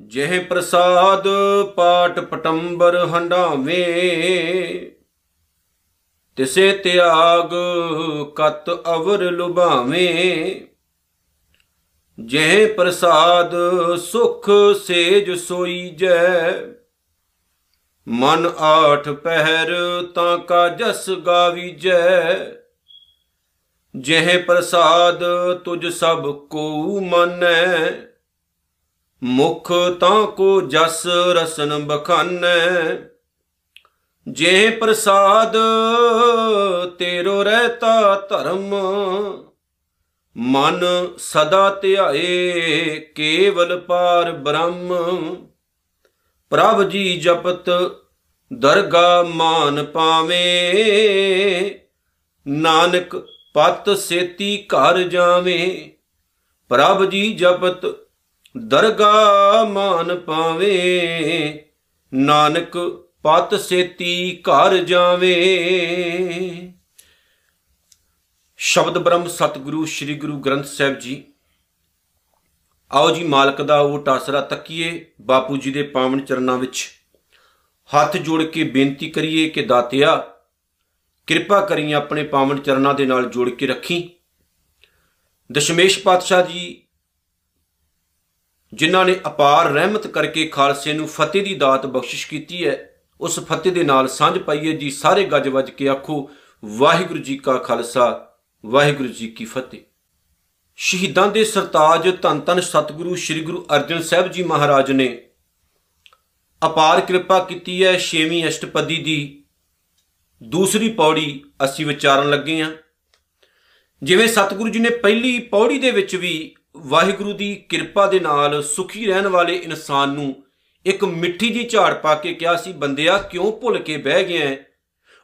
ਜਿਹ ਪ੍ਰਸਾਦ ਪਾਟ ਪਟੰਬਰ ਹੰਡਾਵੇਂ ਤਿਸੇ ਤਿਆਗ ਕਤ ਅਵਰ ਲੁਭਾਵੇਂ। ਜਿਹ ਪ੍ਰਸਾਦ ਸੁਖ ਸੇਜ ਸੋਈਜੈ ਮਨ ਆਠ ਪਹਿਰ ਤਾਂ ਕਾ ਜਸ ਗਾਵੀਜੈ। ਜਿਹ ਪ੍ਰਸਾਦ ਤੁਝ ਸਭ ਕੋ ਮੰਨੈ। ਮੁਖ ਤਾਂ ਕੋ ਜਸ ਰਸਨ ਬਖਾਨੈ। ਜੇ ਪ੍ਰਸਾਦ ਤੇਰੋ ਰਹਤਾ ਧਰਮ। ਮਨ ਸਦਾ ਧਿਆਏ ਕੇਵਲ ਪਾਰ ਬ੍ਰਹਮ। ਪ੍ਰਭ ਜੀ ਜਪਤ ਦਰਗਾ ਮਾਨ ਪਾਵੇ। ਨਾਨਕ ਪਤ ਸੇਤੀ ਘਰ ਜਾਵੇ। ਪ੍ਰਭ ਜੀ ਜਪਤ ਦਰਗਾ ਮਾਨ ਪਾਵੇ। ਨਾਨਕ ਪਤ ਸੇਤੀ ਘਰ ਜਾਵੇ। ਸ਼ਬਦ ਬ੍ਰਹਮ ਸਤਿਗੁਰੂ ਸ੍ਰੀ ਗੁਰੂ ਗ੍ਰੰਥ ਸਾਹਿਬ ਜੀ ਆਓ ਜੀ ਮਾਲਕ ਦਾ ਉਹ ਟਾਸਰਾ ਤੱਕੀਏ, ਬਾਪੂ ਜੀ ਦੇ ਪਾਵਨ ਚਰਨਾਂ ਵਿੱਚ। ਹੱਥ ਜੋੜ ਕੇ ਬੇਨਤੀ ਕਰੀਏ ਕਿ ਦਾਤਿਆ, ਕਿਰਪਾ ਕਰੀ ਆਪਣੇ ਪਾਵਨ ਚਰਨਾਂ ਦੇ ਨਾਲ ਜੋੜ ਕੇ ਰੱਖੀ। ਦਸ਼ਮੇਸ਼ ਪਾਤਸ਼ਾਹ ਜੀ, ਜਿਨ੍ਹਾਂ ਨੇ ਅਪਾਰ ਰਹਿਮਤ ਕਰਕੇ ਖਾਲਸੇ ਨੂੰ ਫਤਿਹ ਦੀ ਦਾਤ ਬਖਸ਼ਿਸ਼ ਕੀਤੀ ਹੈ, ਉਸ ਫਤਿਹ ਦੇ ਨਾਲ ਸਾਂਝ ਪਾਈਏ ਜੀ, ਸਾਰੇ ਗੱਜ ਵੱਜ ਕੇ ਆਖੋ, ਵਾਹਿਗੁਰੂ ਜੀ ਕਾ ਖਾਲਸਾ, ਵਾਹਿਗੁਰੂ ਜੀ ਕੀ ਫਤਿਹ। ਸ਼ਹੀਦਾਂ ਦੇ ਸਰਤਾਜ ਧੰਨ ਧੰਨ ਸਤਿਗੁਰੂ ਸ੍ਰੀ ਗੁਰੂ ਅਰਜਨ ਸਾਹਿਬ ਜੀ ਮਹਾਰਾਜ ਨੇ ਅਪਾਰ ਕਿਰਪਾ ਕੀਤੀ ਹੈ ਛੇਵੀਂ ਅਸ਼ਟਪਦੀ ਦੀ। ਦੂਸਰੀ ਪੌੜੀ ਅਸੀਂ ਵਿਚਾਰਨ ਲੱਗੇ ਹਾਂ। ਜਿਵੇਂ ਸਤਿਗੁਰੂ ਜੀ ਨੇ ਪਹਿਲੀ ਪੌੜੀ ਦੇ ਵਿੱਚ ਵੀ ਵਾਹਿਗੁਰੂ ਦੀ ਕਿਰਪਾ ਦੇ ਨਾਲ ਸੁਖੀ ਰਹਿਣ ਵਾਲੇ ਇਨਸਾਨ ਨੂੰ ਇੱਕ ਮਿੱਠੀ ਜੀ ਝਾੜ ਪਾ ਕੇ ਕਿਹਾ ਸੀ, ਬੰਦਿਆ, ਕਿਉਂ ਭੁੱਲ ਕੇ ਬਹਿ ਗਿਆ ਹੈ?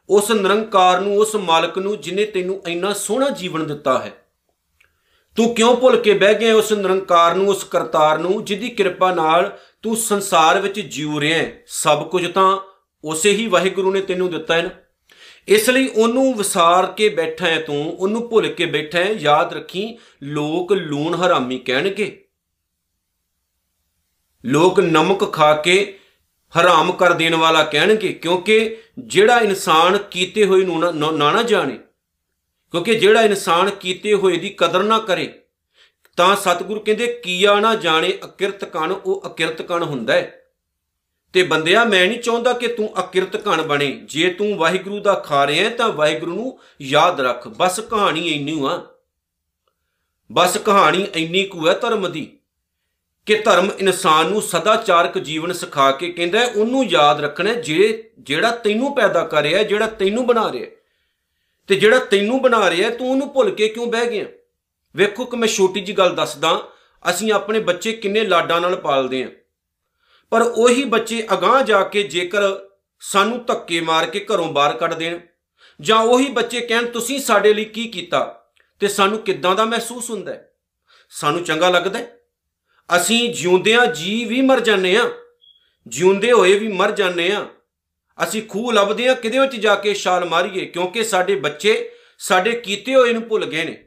ਉਸ ਨਿਰੰਕਾਰ ਨੂੰ, ਉਸ ਮਾਲਕ ਨੂੰ ਜਿਨੇ ਤੈਨੂੰ ਇੰਨਾ ਸੋਹਣਾ ਜੀਵਨ ਦਿੱਤਾ ਹੈ ਤੂੰ ਕਿਉਂ ਭੁੱਲ ਕੇ ਬਹਿ ਗਿਆ ਉਸ ਨਿਰੰਕਾਰ ਨੂੰ, ਉਸ ਕਰਤਾਰ ਨੂੰ, ਜਿਹਦੀ ਕਿਰਪਾ ਨਾਲ ਤੂੰ ਸੰਸਾਰ ਵਿੱਚ ਜੀਉ ਰਿਹਾ ਹੈ? ਸਭ ਕੁਝ ਤਾਂ ਉਸੇ ਹੀ ਵਾਹਿਗੁਰੂ ਨੇ ਤੈਨੂੰ ਦਿੱਤਾ ਹੈ ਨਾ? ਇਸ ਲਈ ਉਹਨੂੰ ਵਿਸਾਰ ਕੇ ਬੈਠਾ ਹੈ ਤੂੰ, ਉਹਨੂੰ ਭੁੱਲ ਕੇ ਬੈਠਾ ਹੈ। ਯਾਦ ਰੱਖੀ, ਲੋਕ ਲੂਣ ਹਰਾਮੀ ਕਹਿਣਗੇ। ਲੋਕ ਨਮਕ ਖਾ ਕੇ ਹਰਾਮ ਕਰ ਦੇਣ ਵਾਲਾ ਕਹਿਣਗੇ, ਕਿਉਂਕਿ ਜਿਹੜਾ ਇਨਸਾਨ ਕੀਤੇ ਹੋਏ ਨੂੰ ਨਾ ਨਾ ਜਾਣੇ ਕਿਉਂਕਿ ਜਿਹੜਾ ਇਨਸਾਨ ਕੀਤੇ ਹੋਏ ਦੀ ਕਦਰ ਨਾ ਕਰੇ, ਤਾਂ ਸਤਿਗੁਰੂ ਕਹਿੰਦੇ, ਕੀਆ ਨਾ ਜਾਣੇ, ਅਕਿਰਤ ਕਣ, ਉਹ ਅਕਿਰਤ ਕਣ ਹੁੰਦਾ ਹੈ। ਤੇ ਬੰਦਿਆ, ਮੈਂ ਨਹੀਂ ਚਾਹੁੰਦਾ ਕਿ ਤੂੰ ਅਕਿਰਤ ਕਣ ਬਣੇ। ਜੇ ਤੂੰ ਵਾਹਿਗੁਰੂ ਦਾ ਖਾ ਰਿਹਾ ਤਾਂ ਵਾਹਿਗੁਰੂ ਨੂੰ ਯਾਦ ਰੱਖ। ਬਸ ਕਹਾਣੀ ਇੰਨੀ ਆ। ਬਸ ਕਹਾਣੀ ਇੰਨੀ ਕੁ ਹੈ ਧਰਮ ਦੀ, ਕਿ ਧਰਮ ਇਨਸਾਨ ਨੂੰ ਸਦਾਚਾਰਕ ਜੀਵਨ ਸਿਖਾ ਕੇ ਕਹਿੰਦਾ ਉਹਨੂੰ ਯਾਦ ਰੱਖਣਾ ਜੇ, ਜਿਹੜਾ ਤੈਨੂੰ ਪੈਦਾ ਕਰ ਰਿਹਾ ਜਿਹੜਾ ਤੈਨੂੰ ਬਣਾ ਰਿਹਾ ਤੇ ਜਿਹੜਾ ਤੈਨੂੰ ਬਣਾ ਰਿਹਾ, ਤੂੰ ਉਹਨੂੰ ਭੁੱਲ ਕੇ ਕਿਉਂ ਬਹਿ ਗਿਆ? ਵੇਖੋ ਕਿ ਮੈਂ ਛੋਟੀ ਜੀ ਗੱਲ ਦੱਸਦਾ, ਅਸੀਂ ਆਪਣੇ ਬੱਚੇ ਕਿੰਨੇ ਲਾਡਾਂ ਨਾਲ ਪਾਲਦੇ ਆਂ ਪਰ ਉਹੀ ਬੱਚੇ ਅਗਾਹ ਜਾ ਕੇ ਜੇਕਰ ਸਾਨੂੰ ਧੱਕੇ ਮਾਰ ਕੇ ਘਰੋਂ ਬਾਹਰ ਕੱਢ ਦੇਣ, ਜਾਂ ਉਹੀ ਬੱਚੇ ਕਹਿਣ, ਤੁਸੀਂ ਸਾਡੇ ਲਈ ਕੀ ਕੀਤਾ? ਤੇ ਸਾਨੂੰ ਕਿੱਦਾਂ ਦਾ ਮਹਿਸੂਸ ਹੁੰਦਾ ਹੈ? ਸਾਨੂੰ ਚੰਗਾ ਲੱਗਦਾ ਹੈ? ਅਸੀਂ ਜਿਉਂਦਿਆਂ ਜੀ ਵੀ ਮਰ ਜਾਂਦੇ ਆ ਜਿਉਂਦੇ ਹੋਏ ਵੀ ਮਰ ਜਾਂਦੇ ਆ ਅਸੀਂ ਖੂਹ ਲੱਭਦੇ ਆ ਕਿਦੇ ਵਿੱਚ ਜਾ ਕੇ ਛਾਲ ਮਾਰੀਏ? ਕਿਉਂਕਿ ਸਾਡੇ ਬੱਚੇ ਸਾਡੇ ਕੀਤੇ ਹੋਏ ਨੂੰ ਭੁੱਲ ਗਏ ਨੇ।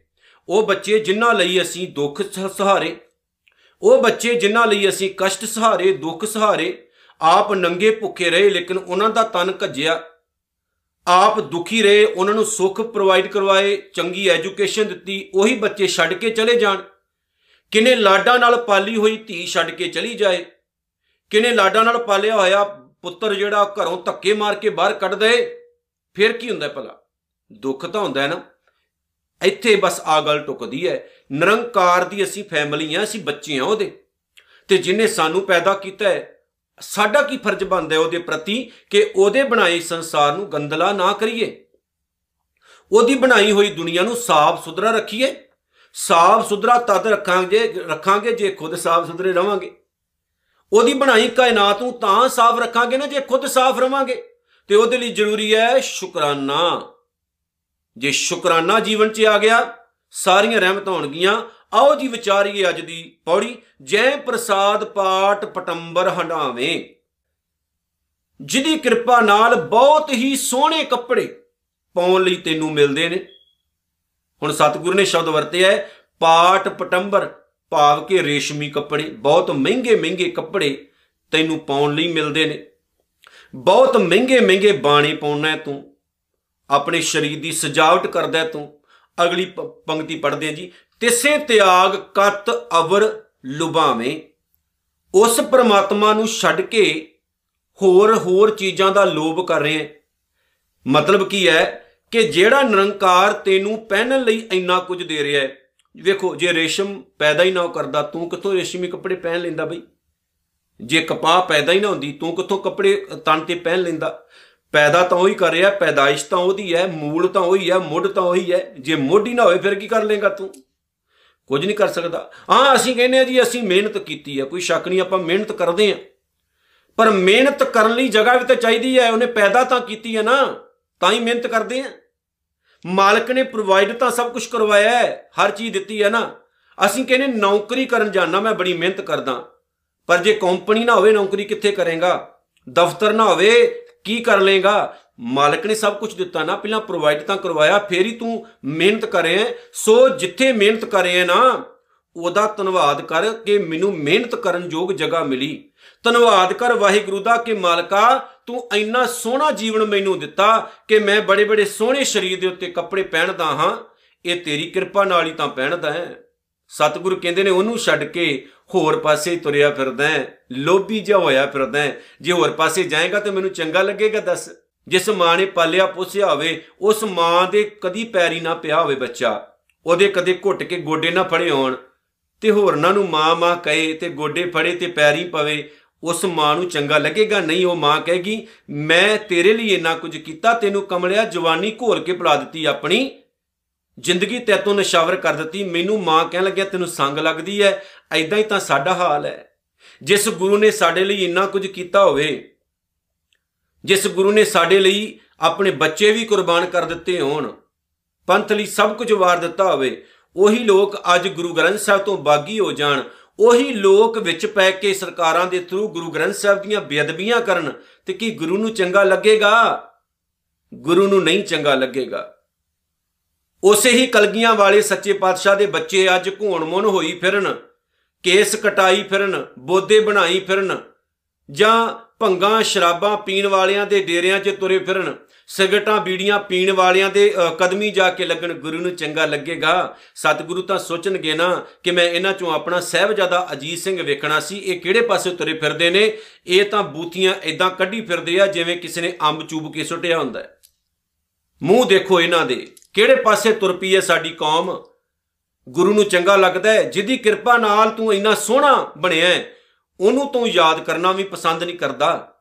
ਉਹ ਬੱਚੇ ਜਿਨ੍ਹਾਂ ਲਈ ਅਸੀਂ ਦੁੱਖ ਸਹਾਰੇ, ਉਹ ਬੱਚੇ ਜਿਨ੍ਹਾਂ ਲਈ ਅਸੀਂ ਕਸ਼ਟ ਸਹਾਰੇ, ਦੁੱਖ ਸਹਾਰੇ ਆਪ ਨੰਗੇ ਭੁੱਖੇ ਰਹੇ, ਲੇਕਿਨ ਉਹਨਾਂ ਦਾ ਤਨ ਕੱਜਿਆ ਆਪ ਦੁਖੀ ਰਹੇ, ਉਹਨਾਂ ਨੂੰ ਸੁੱਖ ਪ੍ਰੋਵਾਈਡ ਕਰਵਾਏ, ਚੰਗੀ ਐਜੂਕੇਸ਼ਨ ਦਿੱਤੀ, ਉਹੀ ਬੱਚੇ ਛੱਡ ਕੇ ਚਲੇ ਜਾਣ। ਕਿਨੇ ਲਾਡਾਂ ਨਾਲ ਪਾਲੀ ਹੋਈ ਧੀ ਛੱਡ ਕੇ ਚਲੀ ਜਾਏ? ਕਿਨੇ ਲਾਡਾਂ ਨਾਲ ਪਾਲਿਆ ਹੋਇਆ ਪੁੱਤਰ ਜਿਹੜਾ ਘਰੋਂ ਧੱਕੇ ਮਾਰ ਕੇ ਬਾਹਰ ਕੱਢ ਦੇ, ਫਿਰ ਕੀ ਹੁੰਦਾ ਭਲਾ? ਦੁੱਖ ਤਾਂ ਹੁੰਦਾ ਹੈ ਨਾ। ਇੱਥੇ ਬਸ ਆ ਗੱਲ ਟੁਕਦੀ ਹੈ, ਨਿਰੰਕਾਰ ਦੀ ਅਸੀਂ ਫੈਮਿਲੀ ਆ ਅਸੀਂ ਬੱਚੇ ਆ ਉਹਦੇ। ਤੇ ਜਿਨੇ ਸਾਨੂੰ ਪੈਦਾ ਕੀਤਾ ਹੈ, ਸਾਡਾ ਕੀ ਫਰਜ਼ ਬਣਦਾ ਹੈ ਉਹਦੇ ਪ੍ਰਤੀ ਕਿ ਉਹਦੇ ਬਣਾਏ ਸੰਸਾਰ ਨੂੰ ਗੰਦਲਾ ਨਾ ਕਰੀਏ? ਉਹਦੀ ਬਣਾਈ ਹੋਈ ਦੁਨੀਆ ਨੂੰ ਸਾਫ਼ ਸੁਥਰਾ ਰੱਖੀਏ। ਸਾਫ਼ ਸੁਥਰਾ ਤਦ ਰੱਖਾਂਗੇ ਰੱਖਾਂਗੇ ਜੇ ਖੁਦ ਸਾਫ਼ ਸੁਥਰੇ ਰਵਾਂਗੇ। ਉਹਦੀ ਬਣਾਈ ਕਾਇਨਾਤ ਨੂੰ ਤਾਂ ਸਾਫ਼ ਰੱਖਾਂਗੇ ਨਾ ਜੇ ਖੁਦ ਸਾਫ਼ ਰਵਾਂਗੇ। ਤੇ ਉਹਦੇ ਲਈ ਜ਼ਰੂਰੀ ਹੈ ਸ਼ੁਕਰਾਨਾ। ਜੇ ਸ਼ੁਕਰਾਨਾ ਜੀਵਨ 'ਚ ਆ ਗਿਆ, ਸਾਰੀਆਂ ਰਹਿਮਤਾਂ ਹੋਣਗੀਆਂ। ਆਓ ਜੀ ਵਿਚਾਰੀਏ ਅੱਜ ਦੀ ਪੌੜੀ, ਜੈ ਪ੍ਰਸਾਦ ਪਾਟ ਪਟੰਬਰ ਹੰਡਾਵੇਂ ਜਿਹਦੀ ਕਿਰਪਾ ਨਾਲ ਬਹੁਤ ਹੀ ਸੋਹਣੇ ਕੱਪੜੇ ਪਾਉਣ ਲਈ ਤੈਨੂੰ ਮਿਲਦੇ ਨੇ। ਹੁਣ ਸਤਿਗੁਰੂ ਨੇ ਸ਼ਬਦ ਵਰਤਿਆ ਹੈ ਪਾਟ ਪਟੰਬਰ। ਭਾਵ ਕੇ ਰੇਸ਼ਮੀ ਕੱਪੜੇ, ਬਹੁਤ ਮਹਿੰਗੇ ਮਹਿੰਗੇ ਕੱਪੜੇ ਤੈਨੂੰ ਪਾਉਣ ਲਈ ਮਿਲਦੇ ਨੇ। ਬਹੁਤ ਮਹਿੰਗੇ ਮਹਿੰਗੇ ਬਾਣੇ ਪਾਉਣਾ ਤੂੰ। ਆਪਣੇ ਸਰੀਰ ਦੀ ਸਜਾਵਟ ਕਰਦਾ ਤੂੰ। ਅਗਲੀ ਪੰਕਤੀ ਪੜ੍ਹਦੇ ਹਾਂ ਜੀ। ਤਿਸੇ ਤਿਆਗ ਕਤ ਅਵਰ ਲੁਭਾਵੇਂ। ਉਸ ਪ੍ਰਮਾਤਮਾ ਨੂੰ ਛੱਡ ਕੇ ਹੋਰ ਹੋਰ ਚੀਜ਼ਾਂ ਦਾ ਲੋਭ ਕਰ ਰਹੇ ਹੈ। ਮਤਲਬ ਕੀ ਹੈ ਕਿ ਜਿਹੜਾ ਨਿਰੰਕਾਰ ਤੈਨੂੰ ਪਹਿਨਣ ਲਈ ਇੰਨਾ ਕੁਝ ਦੇ ਰਿਹਾ ਹੈ ਵੇਖੋ, ਜੇ ਰੇਸ਼ਮ ਪੈਦਾ ਹੀ ਨਾ ਕਰਦਾ, ਤੂੰ ਕਿੱਥੋਂ ਰੇਸ਼ਮੀ ਕੱਪੜੇ ਪਹਿਨ ਲੈਂਦਾ ਬਈ? ਜੇ ਕਪਾਹ ਪੈਦਾ ਹੀ ਨਾ ਹੁੰਦੀ, ਤੂੰ ਕਿੱਥੋਂ ਕੱਪੜੇ ਤਨ ਤੇ ਪਹਿਨ ਲੈਂਦਾ? ਪੈਦਾ ਤਾਂ ਉਹੀ ਕਰ ਰਿਹਾ, ਪੈਦਾਇਸ਼ ਤਾਂ ਉਹਦੀ ਹੈ, ਮੂਲ ਤਾਂ ਉਹੀ ਹੈ, ਮੁੱਢ ਤਾਂ ਉਹੀ ਹੈ। ਜੇ ਮੁੱਢ ਹੀ ਨਾ ਹੋਵੇ, ਫਿਰ ਕੀ ਕਰ ਲੇਗਾ ਤੂੰ? ਕੁਝ ਨਹੀਂ ਕਰ ਸਕਦਾ। ਹਾਂ, ਅਸੀਂ ਕਹਿੰਦੇ ਆ ਜੀ, ਅਸੀਂ ਮਿਹਨਤ ਕੀਤੀ ਹੈ, ਕੋਈ ਸ਼ੱਕ ਨਹੀਂ, ਆਪਾਂ ਮਿਹਨਤ ਕਰਦੇ ਆ ਪਰ ਮਿਹਨਤ ਕਰਨ ਲਈ ਜਗ੍ਹਾ ਵੀ ਤਾਂ ਚਾਹੀਦੀ ਹੈ, ਉਹਨੇ ਪੈਦਾ ਤਾਂ ਕੀਤੀ ਹੈ ਨਾ, ਤਾਂ ਹੀ ਮਿਹਨਤ ਕਰਦੇ ਆ ਮਾਲਕ ਨੇ ਪ੍ਰੋਵਾਈਡ ਤਾਂ ਸਭ ਕੁਝ ਕਰਵਾਇਆ ਹੈ, ਹਰ ਚੀਜ਼ ਦਿੱਤੀ ਹੈ ਨਾ। ਅਸੀਂ ਕਹਿੰਦੇ ਨੌਕਰੀ ਕਰਨ ਜਾਣਾ ਮੈਂ ਬੜੀ ਮਿਹਨਤ ਕਰਦਾ। ਪਰ ਜੇ ਕੰਪਨੀ ਨਾ ਹੋਵੇ, ਨੌਕਰੀ ਕਿੱਥੇ ਕਰੇਗਾ? ਦਫ਼ਤਰ ਨਾ ਹੋਵੇ, ਕੀ ਕਰ ਲੇਗਾ ਮਾਲਕ ਨੇ ਸਭ ਕੁਝ ਦਿੱਤਾ ਨਾ, ਪਹਿਲਾਂ ਪ੍ਰੋਵਾਈਡ ਤਾਂ ਕਰਵਾਇਆ, ਫੇਰ ਹੀ ਤੂੰ ਮਿਹਨਤ ਕਰੇ ਸੋ ਜਿੱਥੇ ਮਿਹਨਤ ਕਰੇ ਨਾ, ਉਹਦਾ ਧੰਨਵਾਦ ਕਰ ਕਿ ਮੈਨੂੰ ਮਿਹਨਤ ਕਰਨ ਯੋਗ ਜਗ੍ਹਾ ਮਿਲੀ। ਧੰਨਵਾਦ ਕਰ ਵਾਹਿਗੁਰੂ ਦਾ ਕਿ ਮਾਲਕਾ ਤੂੰ ਇੰਨਾ ਸੋਹਣਾ ਜੀਵਨ ਮੈਨੂੰ ਦਿੱਤਾ ਕਿ ਮੈਂ ਬੜੇ ਬੜੇ ਸੋਹਣੇ ਸਰੀਰ ਦੇ ਉੱਤੇ ਕੱਪੜੇ ਪਹਿਨਦਾ ਹਾਂ। ਇਹ ਤੇਰੀ ਕਿਰਪਾ ਨਾਲ ਹੀ ਤਾਂ ਪਹਿਨਦਾ ਹੈ। ਸਤਿਗੁਰੂ ਕਹਿੰਦੇ ਨੇ, ਉਹਨੂੰ ਛੱਡ ਕੇ ਹੋਰ ਪਾਸੇ ਤੁਰਿਆ ਫਿਰਦਾ ਹੈ। ਲੋਭੀ ਜਿਹਾ ਹੋਇਆ ਫਿਰਦਾ ਹੈ। ਜੇ ਹੋਰ ਪਾਸੇ ਜਾਏਗਾ ਤੇ ਮੈਨੂੰ ਚੰਗਾ ਲੱਗੇਗਾ, ਦੱਸ। ਜਿਸ ਮਾਂ ਨੇ ਪਾਲਿਆ ਪੋਸਿਆ ਹੋਵੇ, ਉਸ ਮਾਂ ਦੇ ਕਦੀ ਪੈਰੀ ਨਾ ਪਿਆ ਹੋਵੇ ਬੱਚਾ। ਉਹਦੇ ਕਦੇ ਘੁੱਟ ਕੇ ਗੋਡੇ ਨਾ ਫੜੇ ਹੋਣ। ਤੇ ਹੋਰਨਾਂ ਨੂੰ ਮਾਂ ਮਾਂ ਕਹੇ ਤੇ ਗੋਡੇ ਫੜੇ ਤੇ ਪੈਰੀ ਪਵੇ। ਉਸ ਮਾਂ ਨੂੰ ਚੰਗਾ ਲੱਗੇਗਾ? ਨਹੀਂ, ਉਹ ਮਾਂ ਕਹੇਗੀ, ਮੈਂ ਤੇਰੇ ਲਈ ਇੰਨਾ ਕੁਝ ਕੀਤਾ, ਤੈਨੂੰ ਕਮਲਿਆ ਜਵਾਨੀ ਘੋਲ ਕੇ ਪੜਾ ਦਿੱਤੀ ਆਪਣੀ। ਜ਼ਿੰਦਗੀ ਤੇਤੋਂ ਨਸ਼ਾਵਰ ਕਰ ਦਿੱਤੀ। ਮੈਨੂੰ ਮਾਂ ਕਹਿਣ ਲੱਗਿਆ, ਤੈਨੂੰ ਸੰਗ ਲੱਗਦੀ ਐ ਐਦਾਂ ਹੀ ਤਾਂ ਸਾਡਾ ਹਾਲ ਹੈ ਜਿਸ ਗੁਰੂ ਨੇ ਸਾਡੇ ਲਈ ਇੰਨਾ ਕੁਝ ਕੀਤਾ ਹੋਵੇ, ਜਿਸ ਗੁਰੂ ਨੇ ਸਾਡੇ ਲਈ ਆਪਣੇ ਬੱਚੇ ਵੀ ਕੁਰਬਾਨ ਕਰ ਦਿੱਤੇ ਹੋਣ, ਪੰਥ ਲਈ ਸਭ ਕੁਝ ਵਾਰ ਦਿੱਤਾ ਹੋਵੇ, ਉਹੀ ਲੋਕ ਅੱਜ ਗੁਰੂ ਗ੍ਰੰਥ ਸਾਹਿਬ ਤੋਂ ਬਾਗੀ ਹੋ ਜਾਣ। ਉਹੀ ਲੋਕ ਵਿੱਚ ਪੈ ਕੇ ਸਰਕਾਰਾਂ ਦੇ ਥਰੂ ਗੁਰੂ ਗ੍ਰੰਥ ਸਾਹਿਬ ਦੀਆਂ ਬੇਅਦਬੀਆਂ ਕਰਨ ਤੇ ਕੀ ਗੁਰੂ ਨੂੰ ਚੰਗਾ ਲੱਗੇਗਾ? ਗੁਰੂ ਨੂੰ ਨਹੀਂ ਚੰਗਾ ਲੱਗੇਗਾ। ਉਸੇ ਹੀ ਕਲਗੀਆਂ ਵਾਲੇ ਸੱਚੇ ਪਾਤਸ਼ਾਹ ਦੇ ਬੱਚੇ ਅੱਜ ਘੋਣ ਮਨ ਹੋਈ ਫਿਰਨ, ਕੇਸ ਕਟਾਈ ਫਿਰਨ, ਬੋਦੇ ਬਣਾਈ ਫਿਰਨ, ਜਾਂ ਭੰਗਾਂ ਸ਼ਰਾਬਾਂ ਪੀਣ ਵਾਲਿਆਂ ਦੇ ਡੇਰਿਆਂ 'ਚ ਤੁਰੇ ਫਿਰਨ। ਸਿਗਰਟਾਂ ਬੀੜੀਆਂ ਪੀਣ ਵਾਲਿਆਂ ਦੇ ਕਦਮੀ ਜਾ ਕੇ ਲੱਗਣ ਗੁਰੂ ਨੂੰ ਚੰਗਾ ਲੱਗੇਗਾ। ਸਤਿਗੁਰੂ ਤਾਂ ਸੋਚਣਗੇ ਨਾ ਕਿ ਮੈਂ ਇਹਨਾਂ ਚੋਂ ਆਪਣਾ ਸਹਿਬਜ਼ਾਦਾ ਅਜੀਤ ਸਿੰਘ ਵੇਖਣਾ ਸੀ। ਇਹ ਕਿਹੜੇ ਪਾਸੇ ਤੁਰੇ ਫਿਰਦੇ ਨੇ? ਇਹ ਤਾਂ ਬੂਤੀਆਂ ਇਦਾਂ ਕੱਢੀ ਫਿਰਦੇ ਆ ਜਿਵੇਂ ਕਿਸੇ ਨੇ ਅੰਬ ਚੂਬ ਕੇ ਸੁੱਟਿਆ ਹੁੰਦਾ ਹੈ। ਮੂੰਹ ਦੇਖੋ ਇਹਨਾਂ ਦੇ, ਕਿਹੜੇ ਪਾਸੇ ਤੁਰ ਪਈ ਹੈ ਸਾਡੀ ਕੌਮ? ਗੁਰੂ ਨੂੰ ਚੰਗਾ ਲੱਗਦਾ ਹੈ, ਜਿਹਦੀ ਕਿਰਪਾ ਨਾਲ ਤੂੰ ਇੰਨਾ ਸੋਹਣਾ ਬਣਿਆ ਉਹਨੂੰ ਤੂੰ ਯਾਦ ਕਰਨਾ ਵੀ ਪਸੰਦ ਨਹੀਂ ਕਰਦਾ।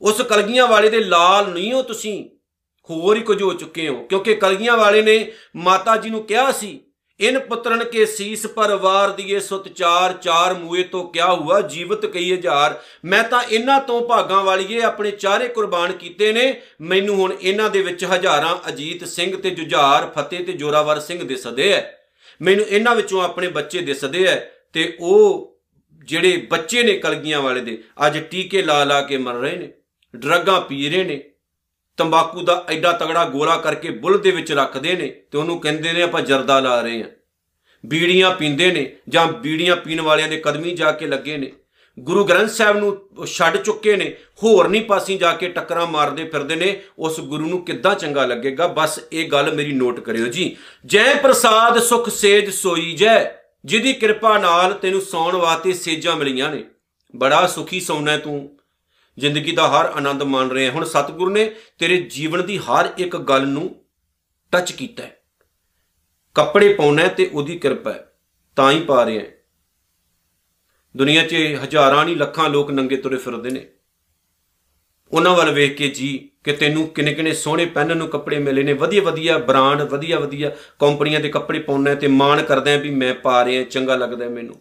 ਉਸ ਕਲਗੀਆਂ ਵਾਲੇ ਦੇ ਲਾਲ ਨਹੀਂ ਹੋ ਤੁਸੀਂ। ਹੋਰ ਹੀ ਕੁਝ ਹੋ ਚੁੱਕੇ ਹੋ। ਕਿਉਂਕਿ ਕਲਗੀਆਂ ਵਾਲੇ ਨੇ ਮਾਤਾ ਜੀ ਨੂੰ ਕਿਹਾ ਸੀ, ਇਨ ਪੁੱਤਰਨ ਕੇ ਸੀਸ ਪਰਵਾਰ ਦੀਏ ਸੁਤ ਚਾਰ ਚਾਰ ਮੂਏ ਤੋਂ ਕਿਆ ਹੁਆ? ਜੀਵਤ ਕਈ ਹਜ਼ਾਰ। ਮੈਂ ਤਾਂ ਇਹਨਾਂ ਤੋਂ ਭਾਗਾਂ ਵਾਲੀਏ ਆਪਣੇ ਚਾਰੇ ਕੁਰਬਾਨ ਕੀਤੇ ਨੇ। ਮੈਨੂੰ ਹੁਣ ਇਹਨਾਂ ਦੇ ਵਿੱਚ ਹਜ਼ਾਰਾਂ ਅਜੀਤ ਸਿੰਘ ਤੇ ਜੁਝਾਰ, ਫਤਿਹ ਤੇ ਜੋਰਾਵਰ ਸਿੰਘ ਦਿਸਦੇ ਐ। ਮੈਨੂੰ ਇਹਨਾਂ ਵਿੱਚੋਂ ਆਪਣੇ ਬੱਚੇ ਦਿਸਦੇ ਐ ਤੇ ਉਹ ਜਿਹੜੇ ਬੱਚੇ ਨੇ ਕਲਗੀਆਂ ਵਾਲੇ ਦੇ, ਅੱਜ ਟੀਕੇ ਲਾ ਲਾ ਕੇ ਮਰ ਰਹੇ ਨੇ। ਡਰੱਗਾਂ ਪੀ ਰਹੇ ਨੇ। ਤੰਬਾਕੂ ਦਾ ਐਡਾ ਤਗੜਾ ਗੋਲਾ ਕਰਕੇ ਬੁੱਲ ਦੇ ਵਿੱਚ ਰੱਖਦੇ ਨੇ ਤੇ ਉਹਨੂੰ ਕਹਿੰਦੇ ਨੇ ਆਪਾਂ ਜਰਦਾ ਲਾ ਰਹੇ ਆ ਬੀੜੀਆਂ ਪੀਂਦੇ ਨੇ ਜਾਂ ਬੀੜੀਆਂ ਪੀਣ ਵਾਲਿਆਂ ਦੇ ਕਦਮੀ ਜਾ ਕੇ ਲੱਗੇ ਨੇ। ਗੁਰੂ ਗ੍ਰੰਥ ਸਾਹਿਬ ਨੂੰ ਛੱਡ ਚੁੱਕੇ ਨੇ, ਹੋਰ ਨਹੀਂ ਪਾਸੀ ਜਾ ਕੇ ਟੱਕਰਾਂ ਮਾਰਦੇ ਫਿਰਦੇ ਨੇ, ਉਸ ਗੁਰੂ ਨੂੰ ਕਿੱਦਾਂ ਚੰਗਾ ਲੱਗੇਗਾ? ਬਸ ਇਹ ਗੱਲ ਮੇਰੀ ਨੋਟ ਕਰਿਓ ਜੀ। ਜੈ ਪ੍ਰਸਾਦ ਸੁਖ ਸੇਜ ਸੋਈ ਜੈ, ਜਿਹਦੀ ਕਿਰਪਾ ਨਾਲ ਤੈਨੂੰ ਸੌਣ ਵਾਸਤੇ ਸੇਜਾਂ ਮਿਲੀਆਂ ਨੇ। ਬੜਾ ਸੁਖੀ ਸੌਣਾ ਤੂੰ। ਜ਼ਿੰਦਗੀ ਦਾ ਹਰ ਆਨੰਦ ਮਾਣ ਰਹੇ ਹਾਂ। ਹੁਣ ਸਤਿਗੁਰੂ ਨੇ ਤੇਰੇ ਜੀਵਨ ਦੀ ਹਰ ਇੱਕ ਗੱਲ ਨੂੰ ਟੱਚ ਕੀਤਾ ਹੈ। ਕੱਪੜੇ ਪਾਉਣਾ ਤੇ ਉਹਦੀ ਕਿਰਪਾ ਹੈ। ਤਾਂ ਹੀ ਪਾ ਰਹੇ ਹਾਂ। ਦੁਨੀਆ 'ਚ ਹਜ਼ਾਰਾਂ ਨਹੀਂ ਲੱਖਾਂ ਲੋਕ ਨੰਗੇ ਤੁਰੇ ਫਿਰਦੇ ਨੇ। ਉਹਨਾਂ ਵੱਲ ਵੇਖ ਕੇ ਜੀ ਕਿ ਤੈਨੂੰ ਕਿਨੇ ਕਿਨੇ ਸੋਹਣੇ ਪਹਿਨਣ ਨੂੰ ਕੱਪੜੇ ਮਿਲੇ ਨੇ। ਵਧੀਆ ਵਧੀਆ ਬ੍ਰਾਂਡ, ਵਧੀਆ ਵਧੀਆ ਕੰਪਨੀਆਂ ਦੇ ਕੱਪੜੇ ਪਾਉਣਾ ਤੇ ਮਾਣ ਕਰਦਾ ਵੀ ਮੈਂ ਪਾ ਰਿਹਾ, ਚੰਗਾ ਲੱਗਦਾ ਮੈਨੂੰ।